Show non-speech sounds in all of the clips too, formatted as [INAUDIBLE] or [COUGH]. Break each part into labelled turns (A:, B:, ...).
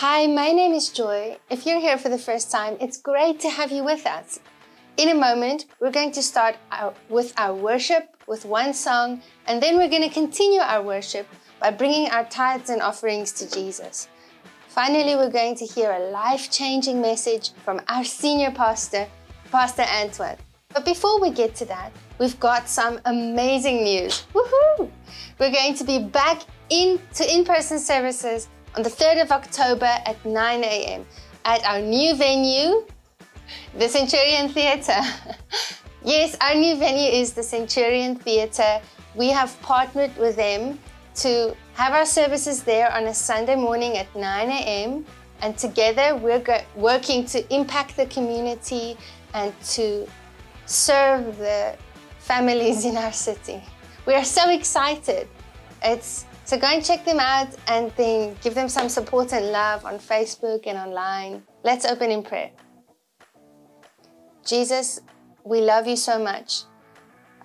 A: Hi, my name is Joy. If you're here for the first time, it's great to have you with us. In a moment, we're going to start our, with our worship with one song, and then we're going to continue our worship by bringing our tithes and offerings to Jesus. Finally, we're going to hear a life changing message from our senior pastor, Pastor Antoine. But before we get to that, we've got some amazing news. Woohoo! We're going to be back into in person services on the 3rd of October at 9 a.m. at our new venue, the Centurion Theatre. [LAUGHS] yes, our new venue is the Centurion Theatre. We have partnered with them to have our services there on a Sunday morning at 9 a.m. And together we're working to impact the community and to serve the families in our city. We are so excited. It's so go and check them out and then give them some support and love on Facebook and online. Let's open in prayer. Jesus, we love you so much.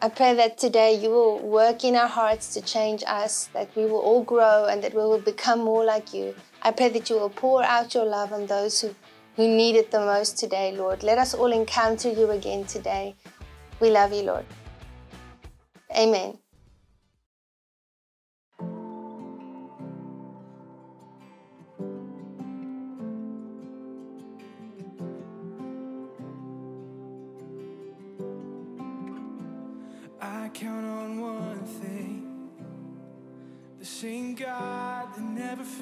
A: I pray that today you will work in our hearts to change us, that we will all grow and that we will become more like you. I pray that you will pour out your love on those who, who need it the most today, Lord. Let us all encounter you again today. We love you, Lord. Amen.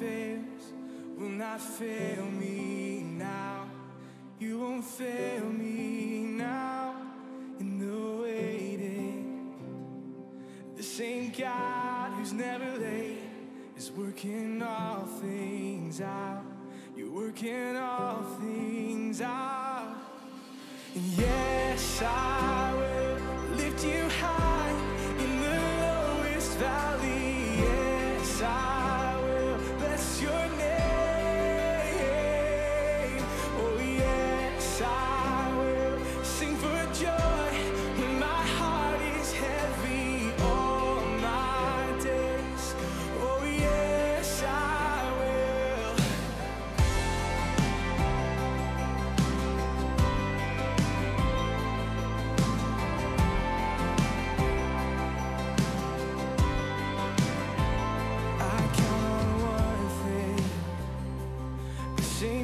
B: Fails will not fail me now. You won't fail me now in the waiting. The same God who's never late is working all things out. You're working all things out. And yes, I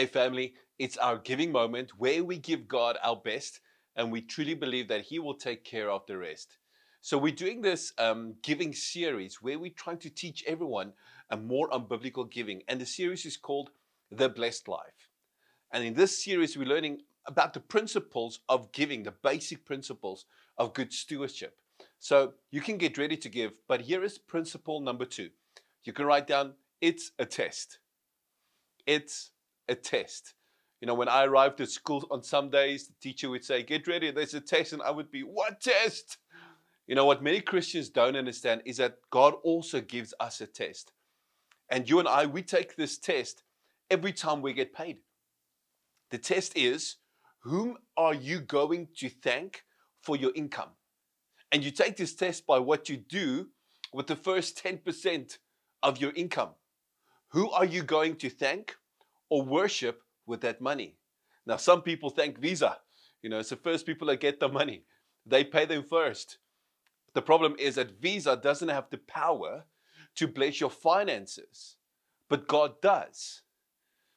C: Hey, family, it's our giving moment where we give God our best and we truly believe that He will take care of the rest. So, we're doing this um, giving series where we're trying to teach everyone a more on biblical giving. And the series is called The Blessed Life. And in this series, we're learning about the principles of giving, the basic principles of good stewardship. So, you can get ready to give, but here is principle number two. You can write down it's a test. It's a test. You know, when I arrived at school on some days, the teacher would say, Get ready, there's a test. And I would be, What test? You know, what many Christians don't understand is that God also gives us a test. And you and I, we take this test every time we get paid. The test is, Whom are you going to thank for your income? And you take this test by what you do with the first 10% of your income. Who are you going to thank or worship with that money? Now, some people thank Visa. You know, it's the first people that get the money. They pay them first. The problem is that Visa doesn't have the power to bless your finances, but God does.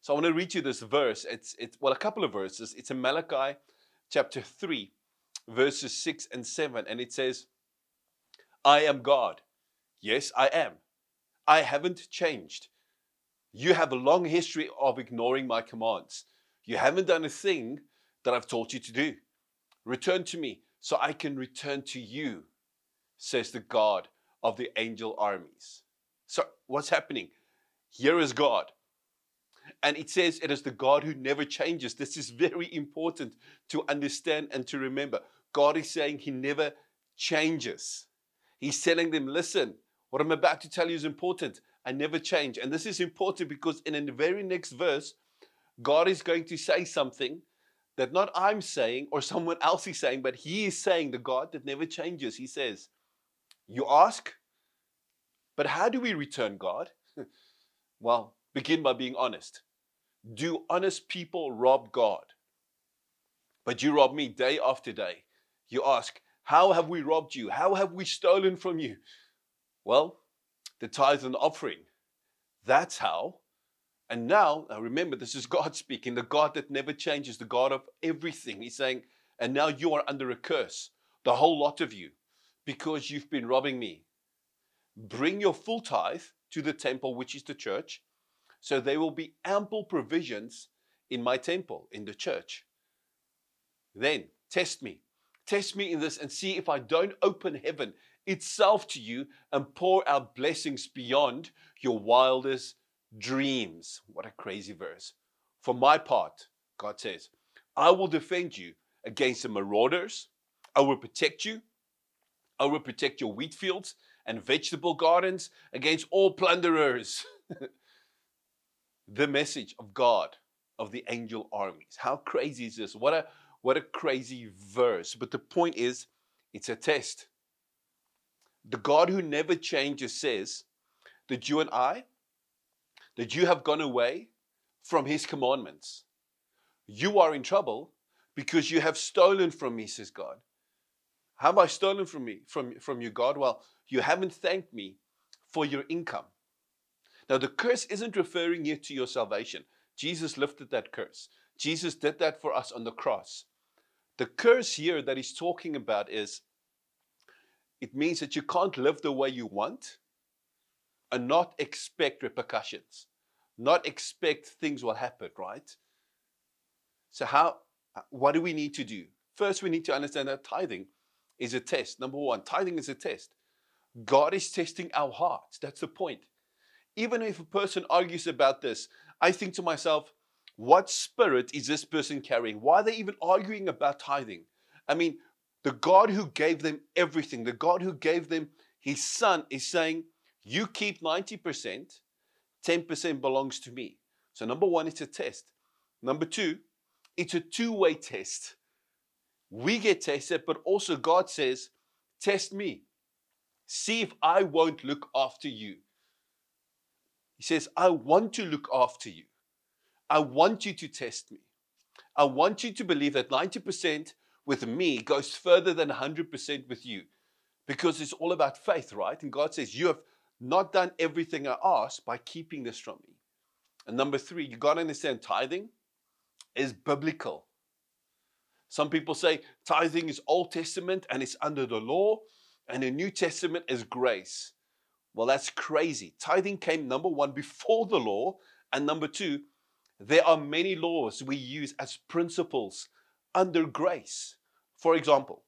C: So I want to read you this verse. It's, it's well, a couple of verses. It's in Malachi chapter 3, verses 6 and 7. And it says, I am God. Yes, I am. I haven't changed. You have a long history of ignoring my commands. You haven't done a thing that I've taught you to do. Return to me so I can return to you, says the God of the angel armies. So, what's happening? Here is God. And it says it is the God who never changes. This is very important to understand and to remember. God is saying He never changes. He's telling them, listen, what I'm about to tell you is important. I never change. And this is important because in the very next verse, God is going to say something that not I'm saying or [LAUGHS] someone else is saying, but He is saying, the God that never changes. He says, You ask, but how do we return God? [LAUGHS] well, begin by being honest. Do honest people rob God? But you rob me day after day. You ask, How have we robbed you? How have we stolen from you? Well, the tithe and offering. That's how. And now, now, remember, this is [LAUGHS] God speaking, the God that never changes, the God of everything. He's saying, and now you are under a curse, the whole lot of you, because you've been robbing me. Bring your full tithe to the temple, which is the church, so there will be ample provisions in my temple, in the church. Then test me. Test me in this and see if I don't open heaven itself to you and pour out blessings beyond your wildest dreams. What a crazy verse. For my part, God says, I will defend you against the marauders. I will protect you. I will protect your wheat fields and vegetable gardens against all plunderers. [LAUGHS] the message of God, of the angel armies. How crazy is this? What a what a crazy verse. But the point is, it's a test. The God who never changes says that you and I, that you have gone away from his commandments. You are in trouble because you have stolen from me, says God. Have I stolen from me, from, from you, God? Well, you haven't thanked me for your income. Now, the curse isn't referring here to your salvation. Jesus lifted that curse. Jesus did that for us on the cross. The curse here that he's talking about is it means that you can't live the way you want and not expect repercussions, not expect things will happen, right? So, how, what do we need to do? First, we need to understand that tithing is a test. Number one, tithing is a test. God is testing our hearts. That's the point. Even if a person argues about this, I think to myself, what spirit is this person carrying? Why are they even arguing about tithing? I mean, the God who gave them everything, the God who gave them his son, is saying, You keep 90%, 10% belongs to me. So, number one, it's a test. Number two, it's a two way test. We get tested, but also God says, Test me. See if I won't look after you. He says, I want to look after you. I want you to test me. I want you to believe that 90% with me goes further than 100% with you because it's all about faith, right? And God says, You have not done everything I asked by keeping this from me. And number three, you got to understand tithing is biblical. Some people say tithing is Old Testament and it's under the law, and the New Testament is grace. Well, that's crazy. Tithing came number one before the law, and number two, there are many laws we use as principles under grace. For example,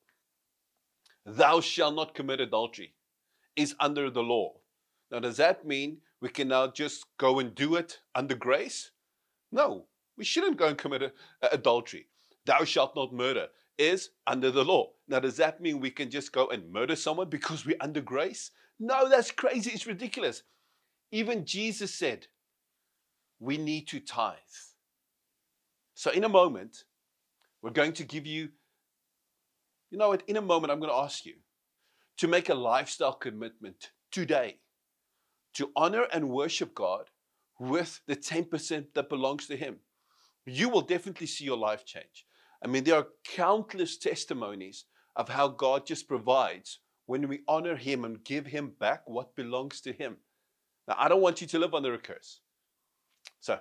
C: thou shalt not commit adultery is under the law. Now, does that mean we can now just go and do it under grace? No, we shouldn't go and commit a, a adultery. Thou shalt not murder is under the law. Now, does that mean we can just go and murder someone because we're under grace? No, that's crazy. It's ridiculous. Even Jesus said we need to tithe. So, in a moment, we're going to give you, you know what, in a moment, I'm going to ask you to make a lifestyle commitment today to honor and worship God with the 10% that belongs to Him. You will definitely see your life change. I mean, there are countless testimonies of how God just provides when we honor Him and give Him back what belongs to Him. Now, I don't want you to live under a curse. So,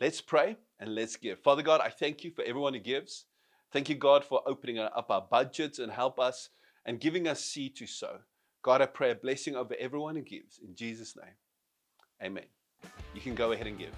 C: let's pray and let's give. Father God, I thank you for everyone who gives. Thank you, God, for opening up our budgets and help us and giving us seed to sow. God, I pray a blessing over everyone who gives. In Jesus' name, amen. You can go ahead and give.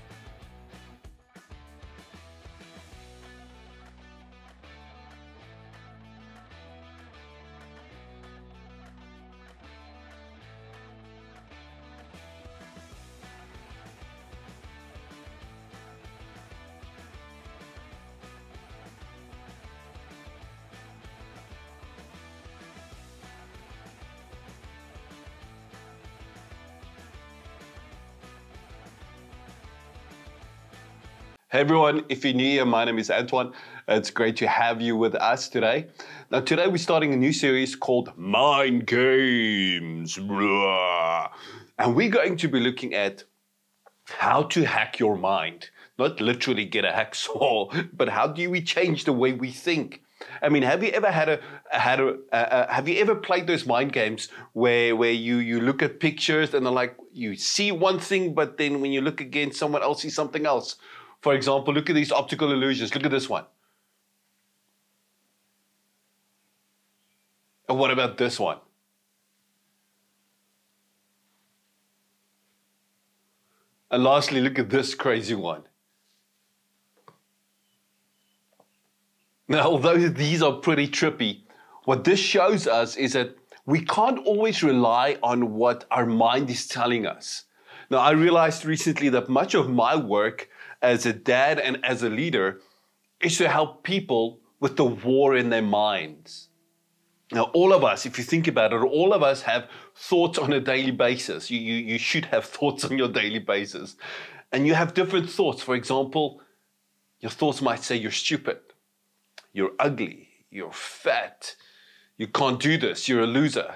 C: Hey everyone, if you're new here, my name is Antoine. It's great to have you with us today. Now, today we're starting a new series called Mind Games. And we're going to be looking at how to hack your mind. Not literally get a hacksaw, [LAUGHS] but how do we change the way we think? I mean, have you ever had a had a uh, uh, have you ever played those mind games where where you you look at pictures and they're like you see one thing, but then when you look again, someone else sees something else? For example, look at these optical illusions. Look at this one. And what about this one? And lastly, look at this crazy one. Now, although these are pretty trippy, what this shows us is that we can't always rely on what our mind is telling us. Now, I realized recently that much of my work as a dad and as a leader is to help people with the war in their minds. Now, all of us, if you think about it, all of us have thoughts on a daily basis. You, you, you should have [LAUGHS] thoughts on your daily basis. And you have different thoughts. For example, your thoughts might say you're stupid, you're ugly, you're fat, you can't do this, you're a loser.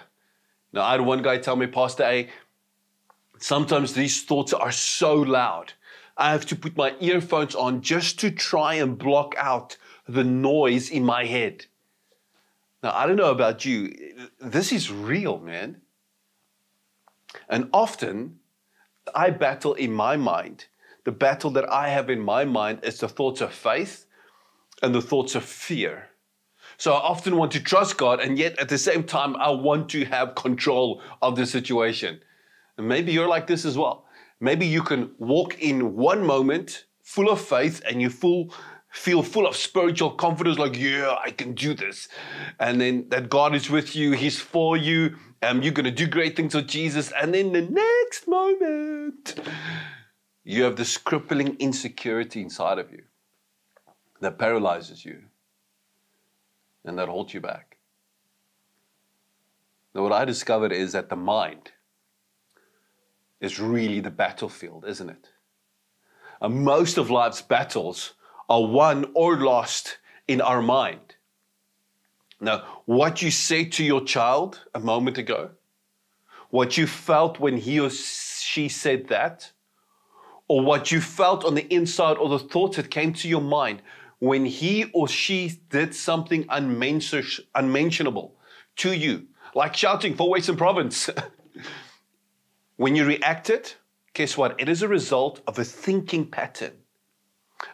C: Now, I had one guy tell me, Pastor A, sometimes these thoughts are so loud I have to put my earphones on just to try and block out the noise in my head. Now, I don't know about you, this is real, man. And often I battle in my mind. The battle that I have in my mind is the thoughts of faith and the thoughts of fear. So I often want to trust God, and yet at the same time, I want to have control of the situation. And maybe you're like this as well. Maybe you can walk in one moment full of faith and you full feel full of spiritual confidence like yeah i can do this. And then that god is with you he's for you and you're going to do great things with jesus. And then the next moment you have this crippling insecurity inside of you that paralyzes you and that holds you back. Now what i discovered is that the mind is really the battlefield, isn't it? And most of life's battles are won or lost in our mind. Now, what you said to your child a moment ago, what you felt when he or she said that, or what you felt on the inside or the thoughts that came to your mind when he or she did something unmentionable to you, like shouting for Western Province. [LAUGHS] when you react it, guess what? It is a result of a thinking pattern.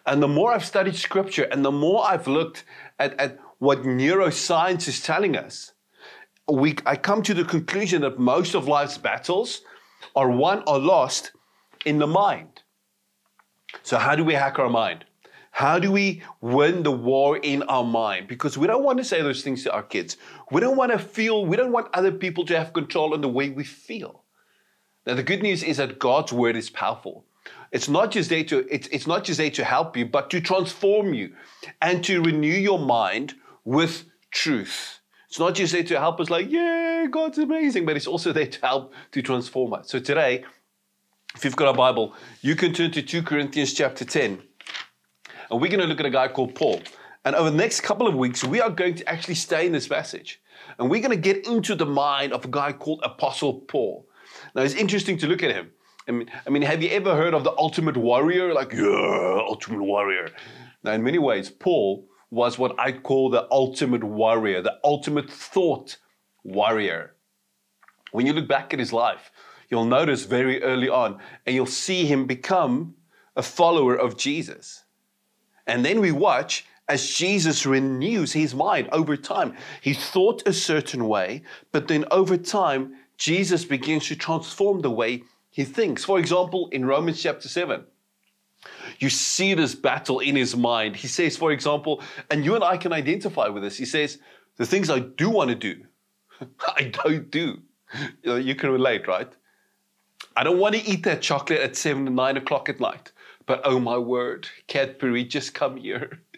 C: And the more I've studied scripture and the more I've looked at, at what neuroscience is telling us, we, I come to the conclusion that most of life's battles are won or lost in the mind. So, how do we hack our mind? How do we win the war in our mind? Because we don't want to say those things to our kids. We don't want to feel, we don't want other people to have control on the way we feel. Now, the good news is that God's word is powerful. It's not just there to, it's, it's not just there to help you, but to transform you and to renew your mind with truth. It's not just there to help us like, yeah, God's amazing, but it's also there to help to transform us. So today, if you've got a Bible, you can turn to 2 Corinthians chapter 10. And we're going to look at a guy called Paul. And over the next couple of weeks, we are going to actually stay in this passage. And we're going to get into the mind of a guy called Apostle Paul. Now, it's interesting to look at him. I mean, I mean, have you ever heard of the ultimate warrior? Like, yeah, ultimate warrior. Now, in many ways, Paul was what I call the ultimate warrior, the ultimate thought warrior. When you look back at his life, you'll notice very early on, and you'll see him become a follower of Jesus. And then we watch as Jesus renews his mind over time. He thought a certain way, but then over time, Jesus begins to transform the way he thinks. For example, in Romans chapter 7, you see this battle in his mind. He says, for example, and you and I can identify with this. He says, The things I do want to do, [LAUGHS] I don't do. You, can relate, right? I don't want to eat that chocolate at seven and nine o'clock at night. But oh my word, Cadbury, just come here. [LAUGHS]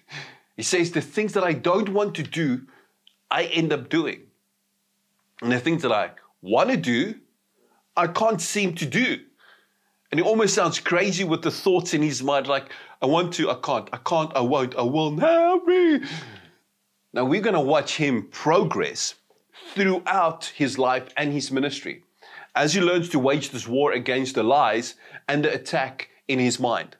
C: He says, The things that I don't want to do, I end up doing. And the things that I want to do, I can't seem to do. And it almost sounds crazy with the thoughts in his mind like, I want to, I can't, I can't, I won't, I won't help me. Now we're going to watch him progress throughout his life and his ministry as he learns to wage this war against the lies and the attack in his mind.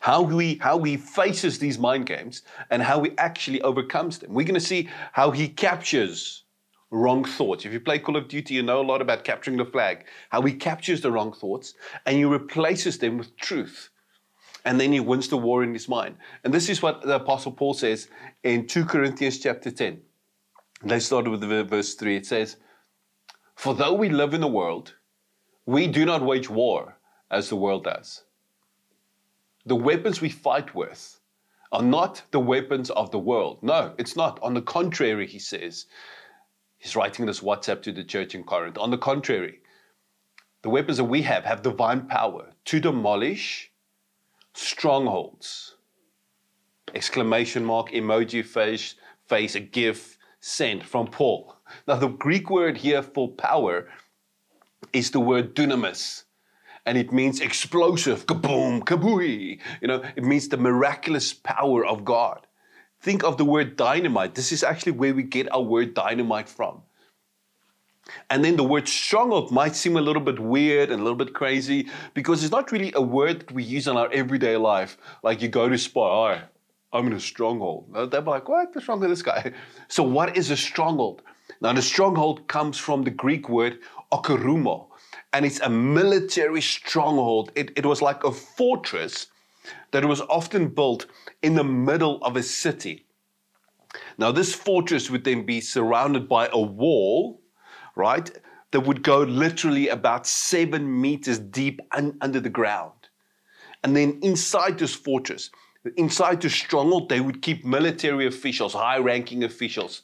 C: How he, how he faces these mind games and how he actually overcomes them. We're going to see how he captures wrong thoughts. If you play Call of Duty, you know a lot about capturing the flag, how he captures the wrong thoughts and he replaces them with truth. And then he wins the war in his mind. And this is what the Apostle Paul says in 2 Corinthians chapter 10. Let's start with the verse 3. It says, For though we live in the world, we do not wage war as the world does. The weapons we fight with are not the weapons of the world. No, it's not. On the contrary, he says, He's writing this WhatsApp to the church in Corinth. On the contrary, the weapons that we have have divine power to demolish strongholds. Exclamation mark, emoji face, face, a gift sent from Paul. Now, the Greek word here for power is the word dunamis. And it means explosive, kaboom, kabooey. You know, it means the miraculous power of God. Think of the word dynamite. This is actually where we get our word dynamite from. And then the word stronghold might seem a little bit weird and a little bit crazy because it's not really a word that we use in our everyday life. Like you go to Spar, oh, I'm in a stronghold. They're like, what? What's wrong with this guy? [LAUGHS] So, what is a stronghold? Now, the stronghold comes from the Greek word okarumo, and it's a military stronghold. It, it was like a fortress that it was often built in the middle of a city. Now, this fortress would then be surrounded by a wall, right, that would go literally about seven meters deep un- under the ground. And then inside this fortress, inside the stronghold, they would keep military officials, high ranking officials,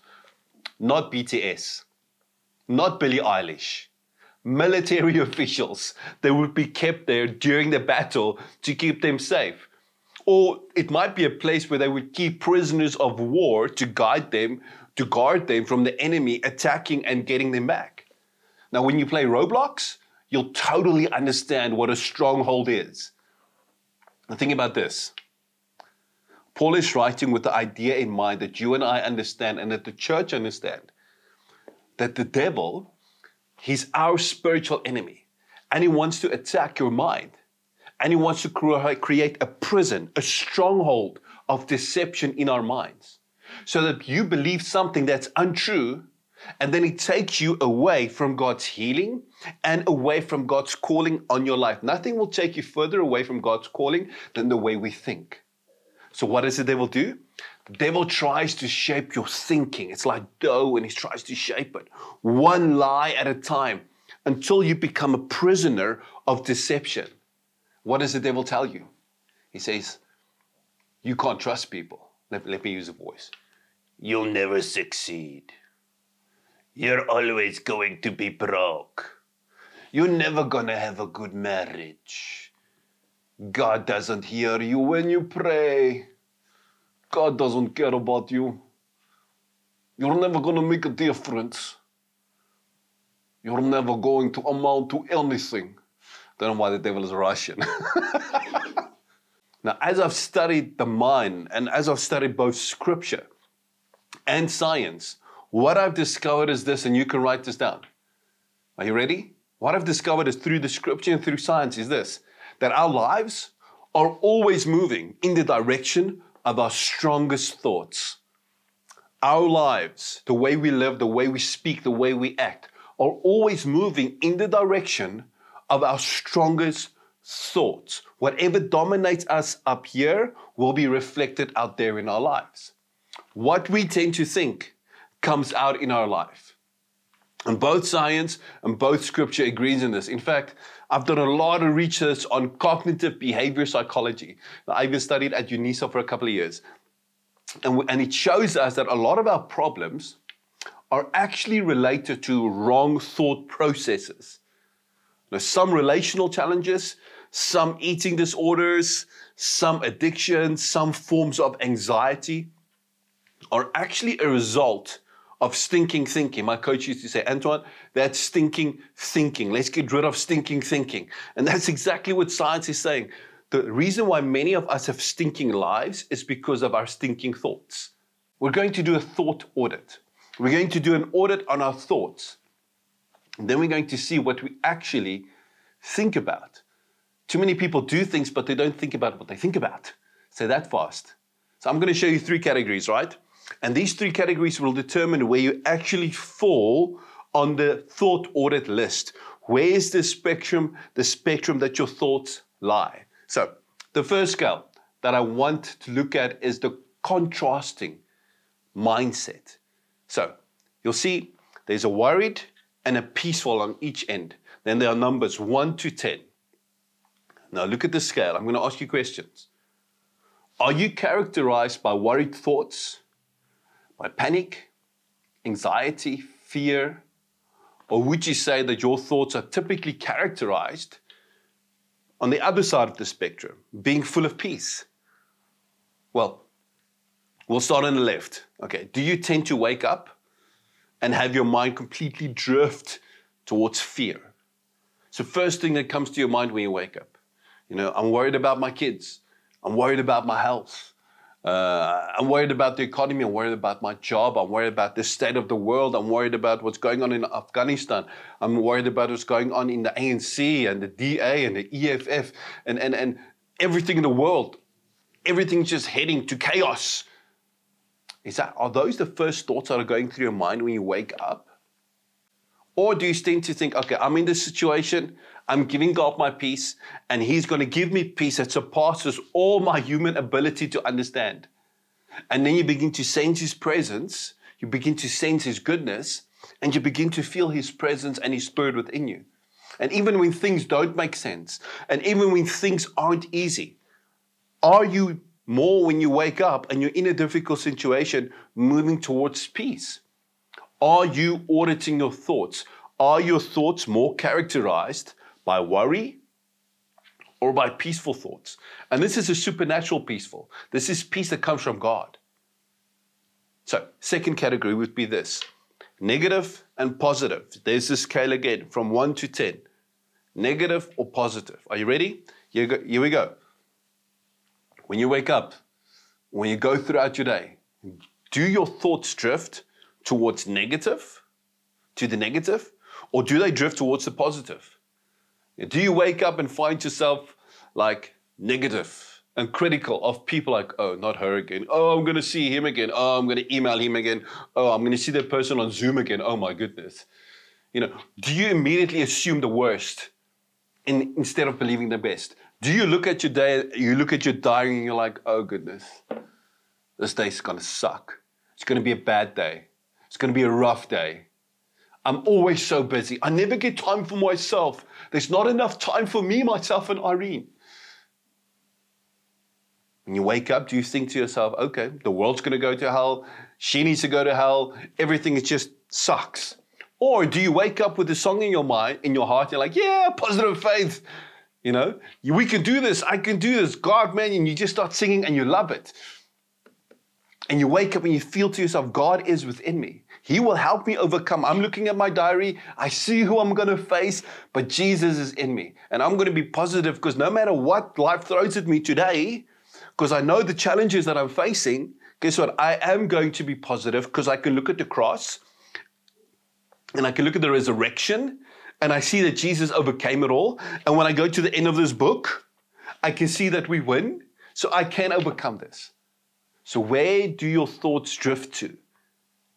C: not BTS, not Billie Eilish, military [LAUGHS] officials. They would be kept there during the battle to keep them safe. Or it might be a place where they would keep prisoners of war to guide them, to guard them from the enemy attacking and getting them back. Now, when you play Roblox, you'll totally understand what a stronghold is. Now, think about this. Paul is writing with the idea in mind that you and I understand and that the church understand that the devil, he's our spiritual enemy and he wants to attack your mind and he wants to create a prison, a stronghold of deception in our minds. So that you believe something that's untrue, and then it takes you away from God's healing and away from God's calling on your life. Nothing will take you further away from God's calling than the way we think. So, what does the devil do? The devil tries to shape your thinking. It's like dough, and he tries to shape it one lie at a time until you become a prisoner of deception. What does the devil tell you? He says, You can't trust people. Let, let me use a voice. You'll never succeed. You're always going to be broke. You're never going to have a good marriage. God doesn't hear you when you pray. God doesn't care about you. You're never going to make a difference. You're never going to amount to anything. Don't know why the devil is Russian. [LAUGHS] now, as I've studied the mind and as I've studied both scripture and science, what I've discovered is this, and you can write this down. Are you ready? What I've discovered is through the scripture and through science is this that our lives are always moving in the direction of our strongest thoughts. Our lives, the way we live, the way we speak, the way we act, are always moving in the direction of our strongest thoughts. Whatever dominates us up here will be reflected out there in our lives. What we tend to think comes out in our life. And both science and both scripture agrees in this. In fact, I've done a lot of research on cognitive behavior psychology. I even studied at UNISA for a couple of years. And, and it shows us that a lot of our problems are actually related to wrong thought processes. Now, some relational challenges, some eating disorders, some addictions, some forms of anxiety are actually a result of stinking thinking. My coach used to say, Antoine, that's stinking thinking. Let's get rid of stinking thinking. And that's exactly what science is saying. The reason why many of us have stinking lives is because of our stinking thoughts. We're going to do a thought audit. We're going to do an audit on our thoughts. Then we're going to see what we actually think about. Too many people do things, but they don't think about what they think about. Say that fast. So I'm going to show you three categories, right? And these three categories will determine where you actually fall on the thought audit list. Where is the spectrum, the spectrum that your thoughts lie? So the first scale that I want to look at is the contrasting mindset. So you'll see there's a worried and a peaceful on each end. Then there are numbers 1 to 10. Now look at the scale. I'm going to ask you questions. Are you characterized by worried thoughts, by panic, anxiety, fear? Or would you say that your thoughts are typically characterized on the other side of the spectrum, being full of peace? Well, we'll start on the left. Okay, do you tend to wake up and have your mind completely drift towards fear? The first thing that comes to your mind when you wake up. You know, I'm worried about my kids. I'm worried about my health. Uh, I'm worried about the economy. I'm worried about my job. I'm worried about the state of the world. I'm worried about what's going on in Afghanistan. I'm worried about what's going on in the ANC and the DA and the EFF and, and, and everything in the world. Everything's just heading to chaos. Is that, are those the first thoughts that are going through your mind when you wake up? Or do you tend to think, okay, I'm in this situation, I'm giving God my peace, and He's going to give me peace that surpasses all my human ability to understand. And then you begin to sense His presence, you begin to sense His goodness, and you begin to feel His presence and His Spirit within you. And even when things don't make sense, and even when things aren't easy, are you more when you wake up and you're in a difficult situation moving towards peace? Are you auditing your thoughts? Are your thoughts more characterized by worry or by peaceful thoughts? And this is a supernatural peaceful. This is peace that comes from God. So, second category would be this negative and positive. There's the scale again from 1 to 10. Negative or positive. Are you ready? Here, here we go. When you wake up, when you go throughout your day, do your thoughts drift towards negative, to the negative, or do they drift towards the positive? Do you wake up and find yourself like negative and critical of people like, oh, not her again. Oh, I'm going to see him again. Oh, I'm going to email him again. Oh, I'm going to see that person on Zoom again. Oh, my goodness. You know, do you immediately assume the worst in, instead of believing the best? Do you look at your day, you look at your diary and you're like, oh, goodness, this day's to suck. It's to be a bad day. It's to be a rough day. I'm always so busy. I never get time for myself. There's not enough time for me, myself, and Irene. When you wake up, do you think to yourself, okay, the world's going to go to hell. She needs to go to hell. Everything is just sucks. Or do you wake up with a song in your mind, in your heart, you're like, yeah, positive faith. You know, we can do this. I can do this. God, man. And you just start singing and you love it. And you wake up and you feel to yourself, God is within me. He will help me overcome. I'm looking at my diary. I see who I'm going to face, but Jesus is in me. And I'm going to be positive because no matter what life throws at me today, because I know the challenges that I'm facing, guess what? I am going to be positive because I can look at the cross and I can look at the resurrection and I see that Jesus overcame it all. And when I go to the end of this book, I can see that we win. So I can overcome this. So, where do your thoughts drift to?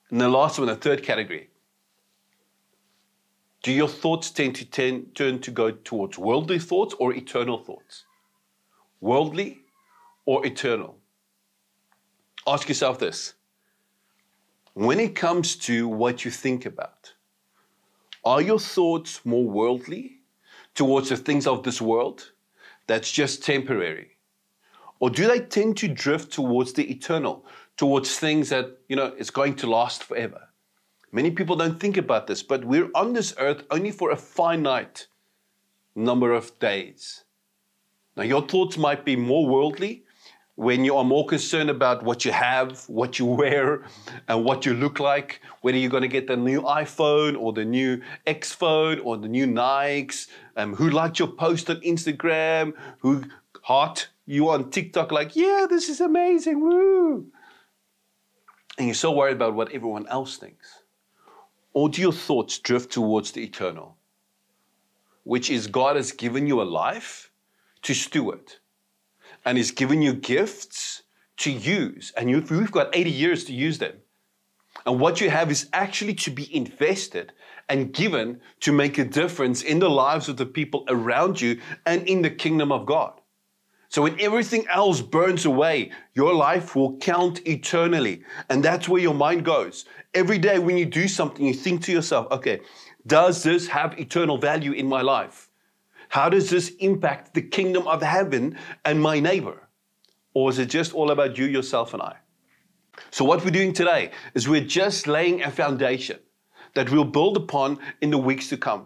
C: And the last one, the third category. Do your thoughts tend to tend, turn to go towards worldly thoughts or eternal thoughts? Worldly or eternal? Ask yourself this. When it comes to what you think about, are your thoughts more worldly towards the things of this world that's just temporary? Or do they tend to drift towards the eternal, towards things that, you know, is going to last forever? Many people don't think about this, but we're on this earth only for a finite number of days. Now, your thoughts might be more worldly when you are more concerned about what you have, what you wear, and what you look like, whether you're going to get the new iPhone or the new X phone or the new Nikes, um, who liked your post on Instagram, who heart you on TikTok like, yeah, this is amazing, woo. And you're so worried about what everyone else thinks. Or do your thoughts drift towards the eternal, which is God has given you a life to steward and He's given you gifts to use, and you've, you've got 80 years to use them. And what you have is actually to be invested and given to make a difference in the lives of the people around you and in the kingdom of God. So when everything else burns away, your life will count eternally. And that's where your mind goes. Every day when you do something, you think to yourself, okay, does this have eternal value in my life? How does this impact the kingdom of heaven and my neighbor? Or is it just all about you, yourself, and I? So, what we're doing today is we're just laying a foundation that we'll build upon in the weeks to come.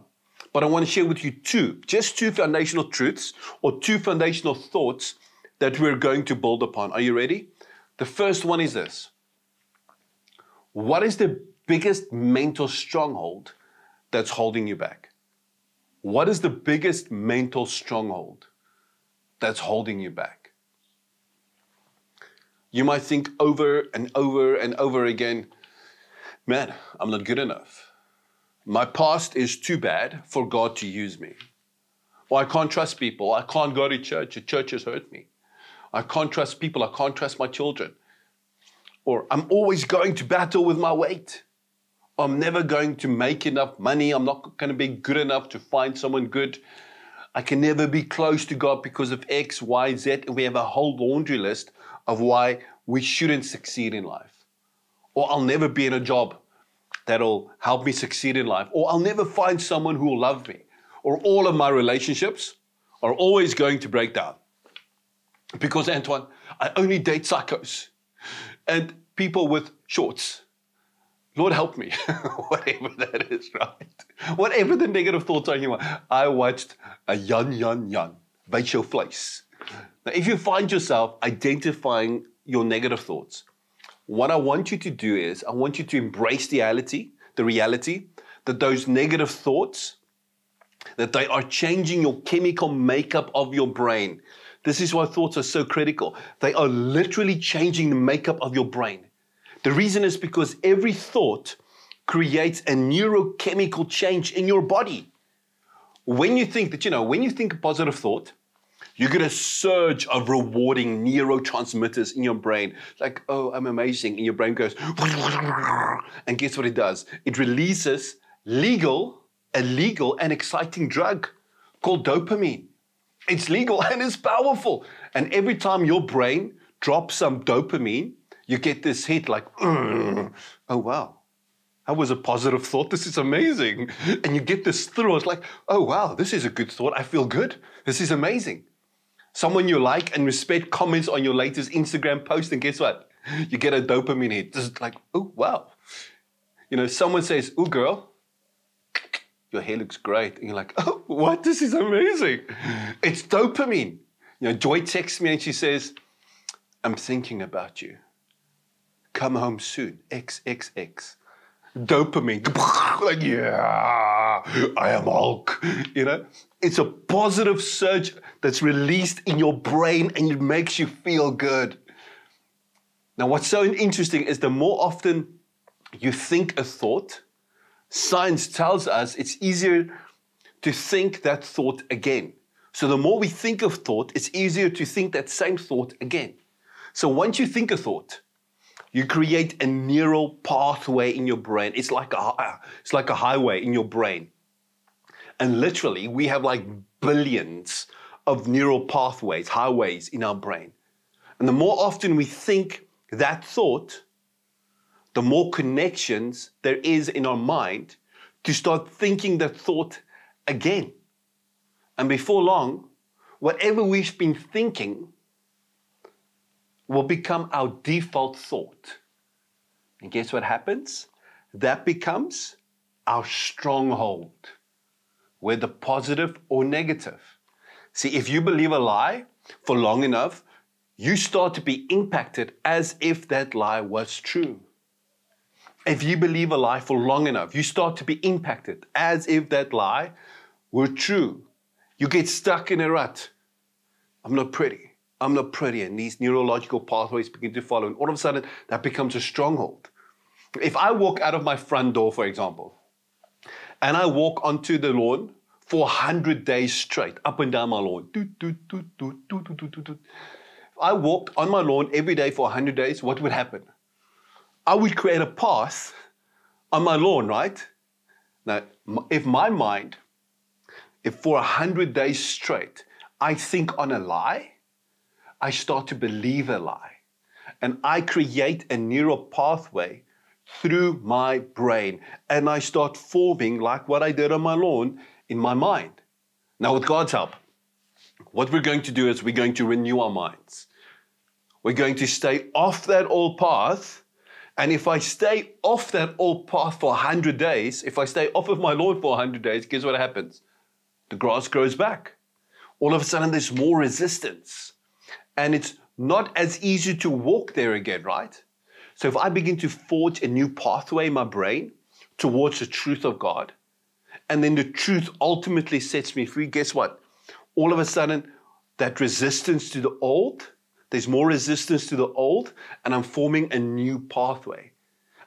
C: But I want to share with you two, just two foundational truths or two foundational thoughts that we're going to build upon. Are you ready? The first one is this What is the biggest mental stronghold that's holding you back? What is the biggest mental stronghold that's holding you back? You might think over and over and over again, man, I'm not good enough. My past is too bad for God to use me. Or I can't trust people. I can't go to church. The church has hurt me. I can't trust people. I can't trust my children. Or I'm always going to battle with my weight. I'm never going to make enough money. I'm not going to be good enough to find someone good. I can never be close to God because of X, Y, Z. And we have a whole laundry list of why we shouldn't succeed in life. Or I'll never be in a job that'll help me succeed in life, or I'll never find someone who will love me, or all of my relationships are always going to break down. Because, Antoine, I only date psychos and people with shorts. Lord help me, [LAUGHS] whatever that is, right? Whatever the negative thoughts are you I watched a yan yan yan, bite your face. Now, if you find yourself identifying your negative thoughts, what I want you to do is I want you to embrace the reality, the reality that those negative thoughts, that they are changing your chemical makeup of your brain. This is why thoughts are so critical. They are literally changing the makeup of your brain. The reason is because every thought creates a neurochemical change in your body. When you think that, you know, when you think a positive thought, You get a surge of rewarding neurotransmitters in your brain. Like, oh, I'm amazing. And your brain goes, [LAUGHS] and guess what it does? It releases legal, a legal and exciting drug called dopamine. It's legal [LAUGHS] and it's powerful. And every time your brain drops some dopamine, you get this hit like, oh wow, that was a positive thought. This is amazing. And you get this thrill. It's like, oh wow, this is a good thought. I feel good. This is amazing. Someone you like and respect comments on your latest Instagram post, and guess what? You get a dopamine hit. Just like, oh wow. You know, someone says, oh girl, your hair looks great. And you're like, oh, what? This is amazing. It's dopamine. You know, Joy texts me and she says, I'm thinking about you. Come home soon. XXX. Dopamine. [LAUGHS] like, yeah, I am Hulk. You know, it's a positive surge that's released in your brain and it makes you feel good. Now, what's so interesting is the more often you think a thought, science tells us it's easier to think that thought again. So the more we think of thought, it's easier to think that same thought again. So once you think a thought, you create a neural pathway in your brain. It's like a uh, it's like a highway in your brain. And literally, we have like billions of neural pathways, highways in our brain. And the more often we think that thought, the more connections there is in our mind to start thinking that thought again. And before long, whatever we've been thinking will become our default thought. And guess what happens? That becomes our stronghold, whether positive or negative. See, if you believe a lie for long enough, you start to be impacted as if that lie was true. If you believe a lie for long enough, you start to be impacted as if that lie were true. You get stuck in a rut. I'm not pretty. I'm not pretty, and these neurological pathways begin to follow. And all of a sudden, that becomes a stronghold. If I walk out of my front door, for example, and I walk onto the lawn for 100 days straight, up and down my lawn. If I walked on my lawn every day for 100 days, what would happen? I would create a path on my lawn, right? Now, if my mind, if for 100 days straight, I think on a lie, I start to believe a lie. And I create a neural pathway through my brain. And I start forming, like what I did on my lawn, in my mind. Now, with God's help, what we're going to do is we're going to renew our minds. We're going to stay off that old path. And if I stay off that old path for 100 days, if I stay off of my lawn for 100 days, guess what happens? The grass grows back. All of a sudden, there's more resistance. And it's not as easy to walk there again, right? So if I begin to forge a new pathway in my brain towards the truth of God, and then the truth ultimately sets me free, guess what? All of a sudden, that resistance to the old, there's more resistance to the old, and I'm forming a new pathway.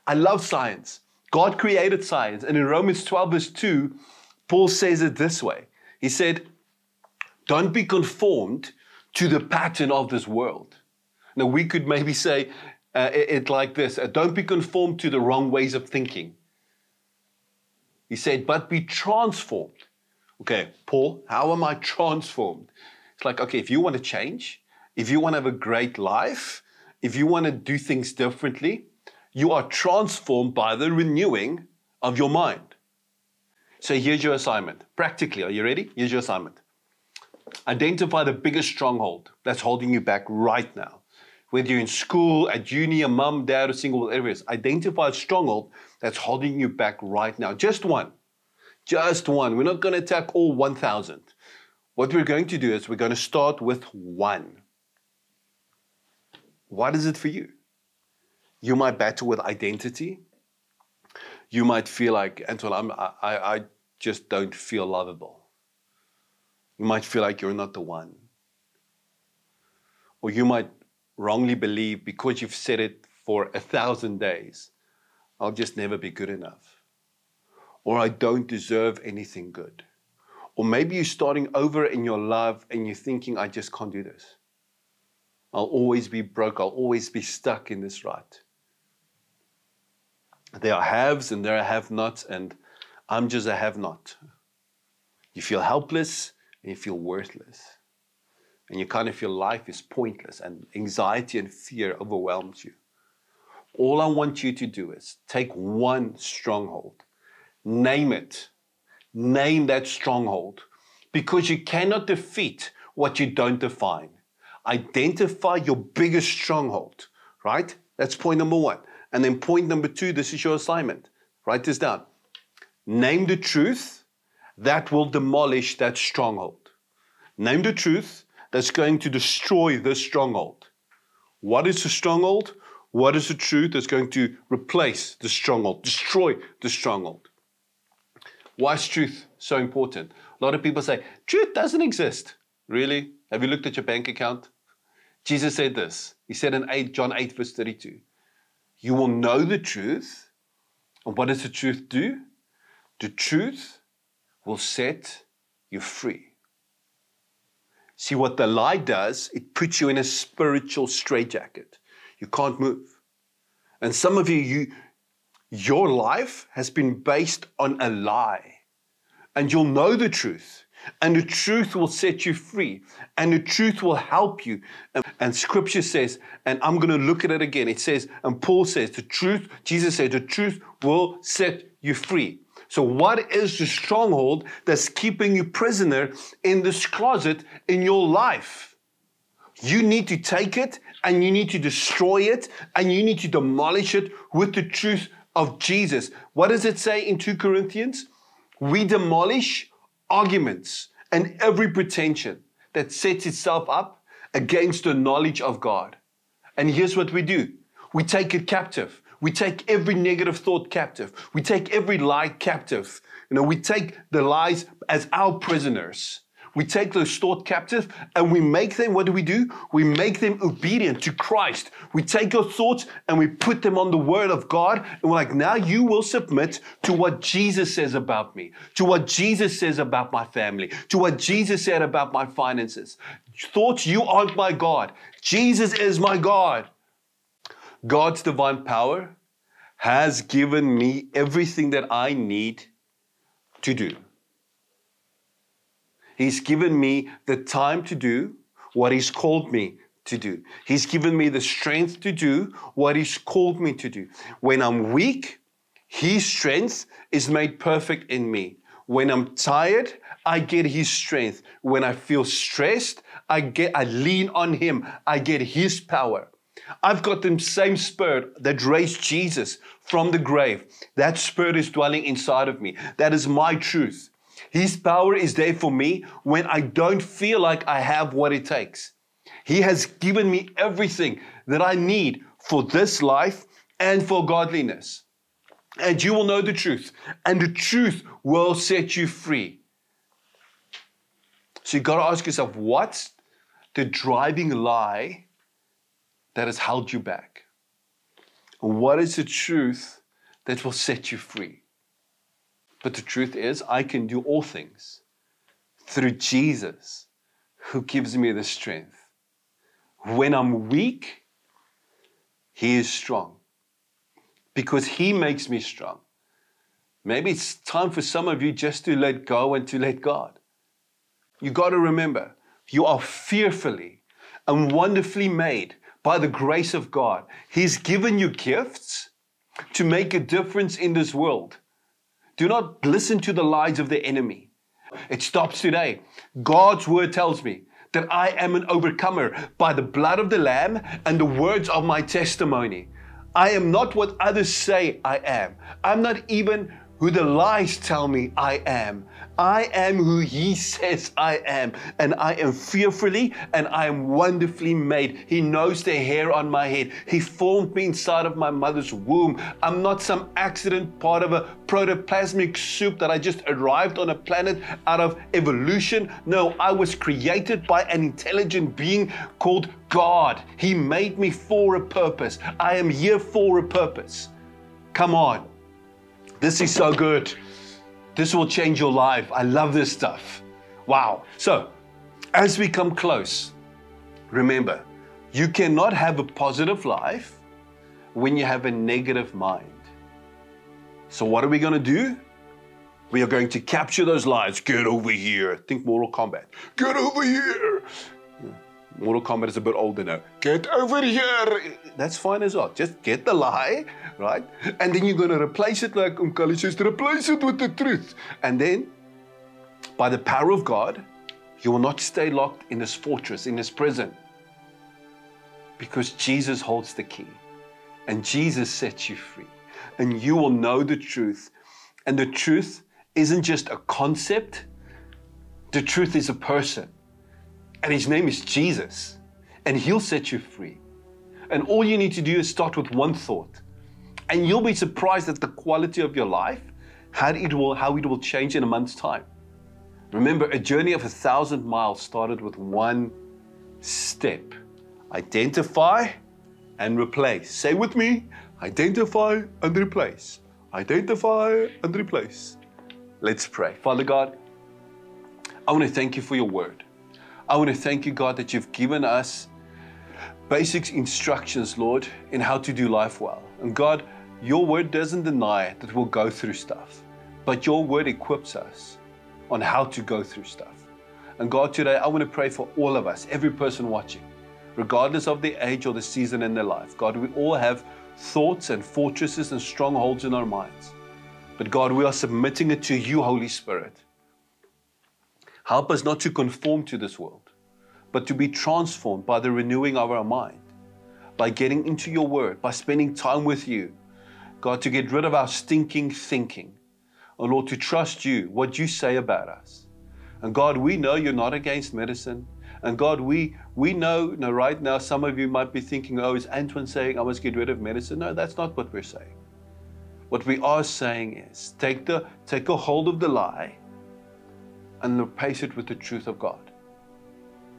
C: I love science. God created science. And in Romans 12, verse 2, Paul says it this way He said, Don't be conformed to the pattern of this world. Now, we could maybe say uh, it, it like this uh, Don't be conformed to the wrong ways of thinking. He said, But be transformed. Okay, Paul, how am I transformed? It's like, okay, if you want to change, if you want to have a great life, if you want to do things differently, you are transformed by the renewing of your mind. So here's your assignment. Practically, are you ready? Here's your assignment. Identify the biggest stronghold that's holding you back right now. Whether you're in school, at uni, a mum, dad, or single, whatever it is, identify a stronghold that's holding you back right now. Just one. Just one. We're not going to attack all 1,000. What we're going to do is we're going to start with one. What is it for you? You might battle with identity. You might feel like, Antoine, I'm, I, I just don't feel lovable. You might feel like you're not the one. Or you might wrongly believe because you've said it for a thousand days, I'll just never be good enough. Or I don't deserve anything good. Or maybe you're starting over in your love and you're thinking, I just can't do this. I'll always be broke. I'll always be stuck in this rut. There are haves and there are have nots, and I'm just a have not. You feel helpless and you feel worthless. And you kind of feel life is pointless, and anxiety and fear overwhelms you. All I want you to do is take one stronghold, name it, name that stronghold, because you cannot defeat what you don't define. Identify your biggest stronghold, right? That's point number one. And then point number two, this is your assignment. Write this down. Name the truth that will demolish that stronghold. Name the truth that's going to destroy this stronghold. What is the stronghold? What is the truth that's going to replace the stronghold, destroy the stronghold? Why is truth so important? A lot of people say, truth doesn't exist. Really? Have you looked at your bank account? Jesus said this. He said in 8, John 8, verse 32, You will know the truth. And what does the truth do? The truth will set you free. See what the lie does, it puts you in a spiritual straitjacket. You can't move. And some of you, you your life has been based on a lie. And you'll know the truth. And the truth will set you free. And the truth will help you. And, and scripture says, and I'm going to look at it again. It says, and Paul says, the truth, Jesus said, the truth will set you free. So, what is the stronghold that's keeping you prisoner in this closet in your life? You need to take it and you need to destroy it and you need to demolish it with the truth of Jesus. What does it say in 2 Corinthians? We demolish arguments and every pretension that sets itself up against the knowledge of God. And here's what we do we take it captive. We take every negative thought captive. We take every lie captive. You know, we take the lies as our prisoners. We take those thoughts captive and we make them, what do we do? We make them obedient to Christ. We take those thoughts and we put them on the word of God. And we're like, now you will submit to what Jesus says about me, to what Jesus says about my family, to what Jesus said about my finances. Thoughts, you aren't my God. Jesus is my God. God's divine power has given me everything that I need to do. He's given me the time to do what He's called me to do. He's given me the strength to do what He's called me to do. When I'm weak, His strength is made perfect in me. When I'm tired, I get His strength. When I feel stressed, I get I lean on Him. I get His power. I've got the same spirit that raised Jesus from the grave. That spirit is dwelling inside of me. That is my truth. His power is there for me when I don't feel like I have what it takes. He has given me everything that I need for this life and for godliness. And you will know the truth, and the truth will set you free. So you've got to ask yourself what's the driving lie that has held you back? What is the truth that will set you free? But the truth is, I can do all things through Jesus who gives me the strength. When I'm weak, He is strong because He makes me strong. Maybe it's time for some of you just to let go and to let God. You got to remember, you are fearfully and wonderfully made by the grace of God. He's given you gifts to make a difference in this world. Do not listen to the lies of the enemy. It stops today. God's word tells me that I am an overcomer by the blood of the Lamb and the words of my testimony. I am not what others say I am. I'm not even who the lies tell me I am. I am who He says I am, and I am fearfully and I am wonderfully made. He knows the hair on my head. He formed me inside of my mother's womb. I'm not some accident part of a protoplasmic soup that I just arrived on a planet out of evolution. No, I was created by an intelligent being called God. He made me for a purpose. I am here for a purpose. Come on. This is so good. This will change your life. I love this stuff. Wow. So, as we come close, remember, you cannot have a positive life when you have a negative mind. So, what are we going to do? We are going to capture those lies. Get over here. Think Mortal Kombat. Get over here. Mortal Kombat is a bit older now. Get over here. That's fine as well. Just get the lie, right? And then you're going to replace it like Umkali says, replace it with the truth. And then, by the power of God, you will not stay locked in this fortress, in this prison. Because Jesus holds the key. And Jesus sets you free. And you will know the truth. And the truth isn't just a concept, the truth is a person. And his name is Jesus. And he'll set you free. And all you need to do is start with one thought. And you'll be surprised at the quality of your life, how it will, how it will change in a month's time. Remember, a journey of a thousand miles started with one step identify and replace. Say with me identify and replace. Identify and replace. Let's pray. Father God, I want to thank you for your word. I want to thank you, God, that you've given us basic instructions, Lord, in how to do life well. And God, your word doesn't deny that we'll go through stuff, but your word equips us on how to go through stuff. And God, today I want to pray for all of us, every person watching, regardless of the age or the season in their life. God, we all have thoughts and fortresses and strongholds in our minds. But God, we are submitting it to you, Holy Spirit. Help us not to conform to this world, but to be transformed by the renewing of our mind, by getting into your word, by spending time with you. God, to get rid of our stinking thinking. Oh Lord, to trust you, what you say about us. And God, we know you're not against medicine. And God, we we know, know right now some of you might be thinking, oh, is Antoine saying I must get rid of medicine? No, that's not what we're saying. What we are saying is take the take a hold of the lie and replace it with the truth of God.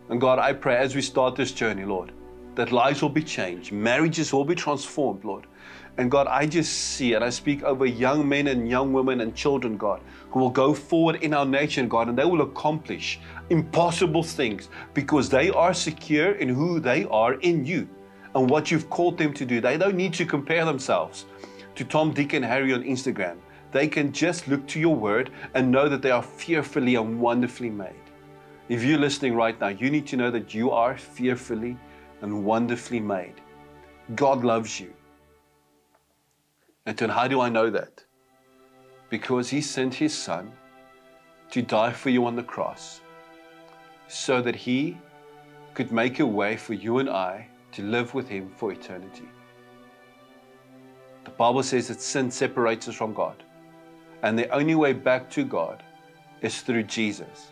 C: And God, I pray as we start this journey, Lord, that lives will be changed, marriages will be transformed, Lord. And God, I just see and I speak over young men and young women and children, God, who will go forward in our nation, God, and they will accomplish impossible things because they are secure in who they are in you and what you've called them to do. They don't need to compare themselves to Tom, Dick, and Harry on Instagram. They can just look to your word and know that they are fearfully and wonderfully made. If you're listening right now, you need to know that you are fearfully and wonderfully made. God loves you. And how do I know that? Because He sent His Son to die for you on the cross so that He could make a way for you and I to live with Him for eternity. The Bible says that sin separates us from God. And the only way back to God is through Jesus.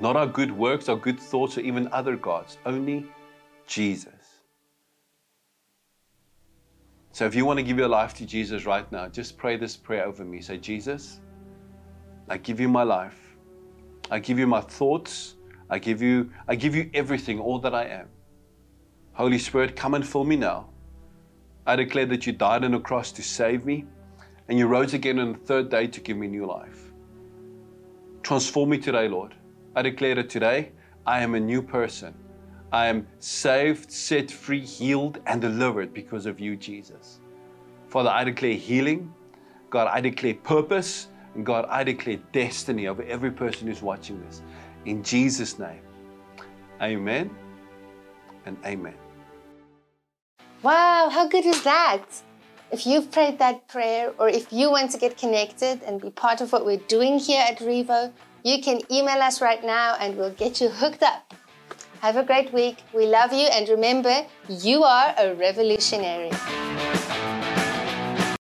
C: Not our good works, our good thoughts, or even other gods, only Jesus. So if you want to give your life to Jesus right now, just pray this prayer over me. Say, Jesus, I give you my life. I give you my thoughts. I give you, I give you everything, all that I am. Holy Spirit, come and fill me now. I declare that you died on a cross to save me, and you rose again on the third day to give me new life. Transform me today, Lord. I declare that today I am a new person. I am saved, set free, healed, and delivered because of you, Jesus. Father, I declare healing. God, I declare purpose. And God, I declare destiny over every person who's watching this. In Jesus' name. Amen and amen.
A: Wow, how good is that? If you've prayed that prayer or if you want to get connected and be part of what we're doing here at Revo, you can email us right now and we'll get you hooked up. Have a great week. We love you and remember, you are a revolutionary.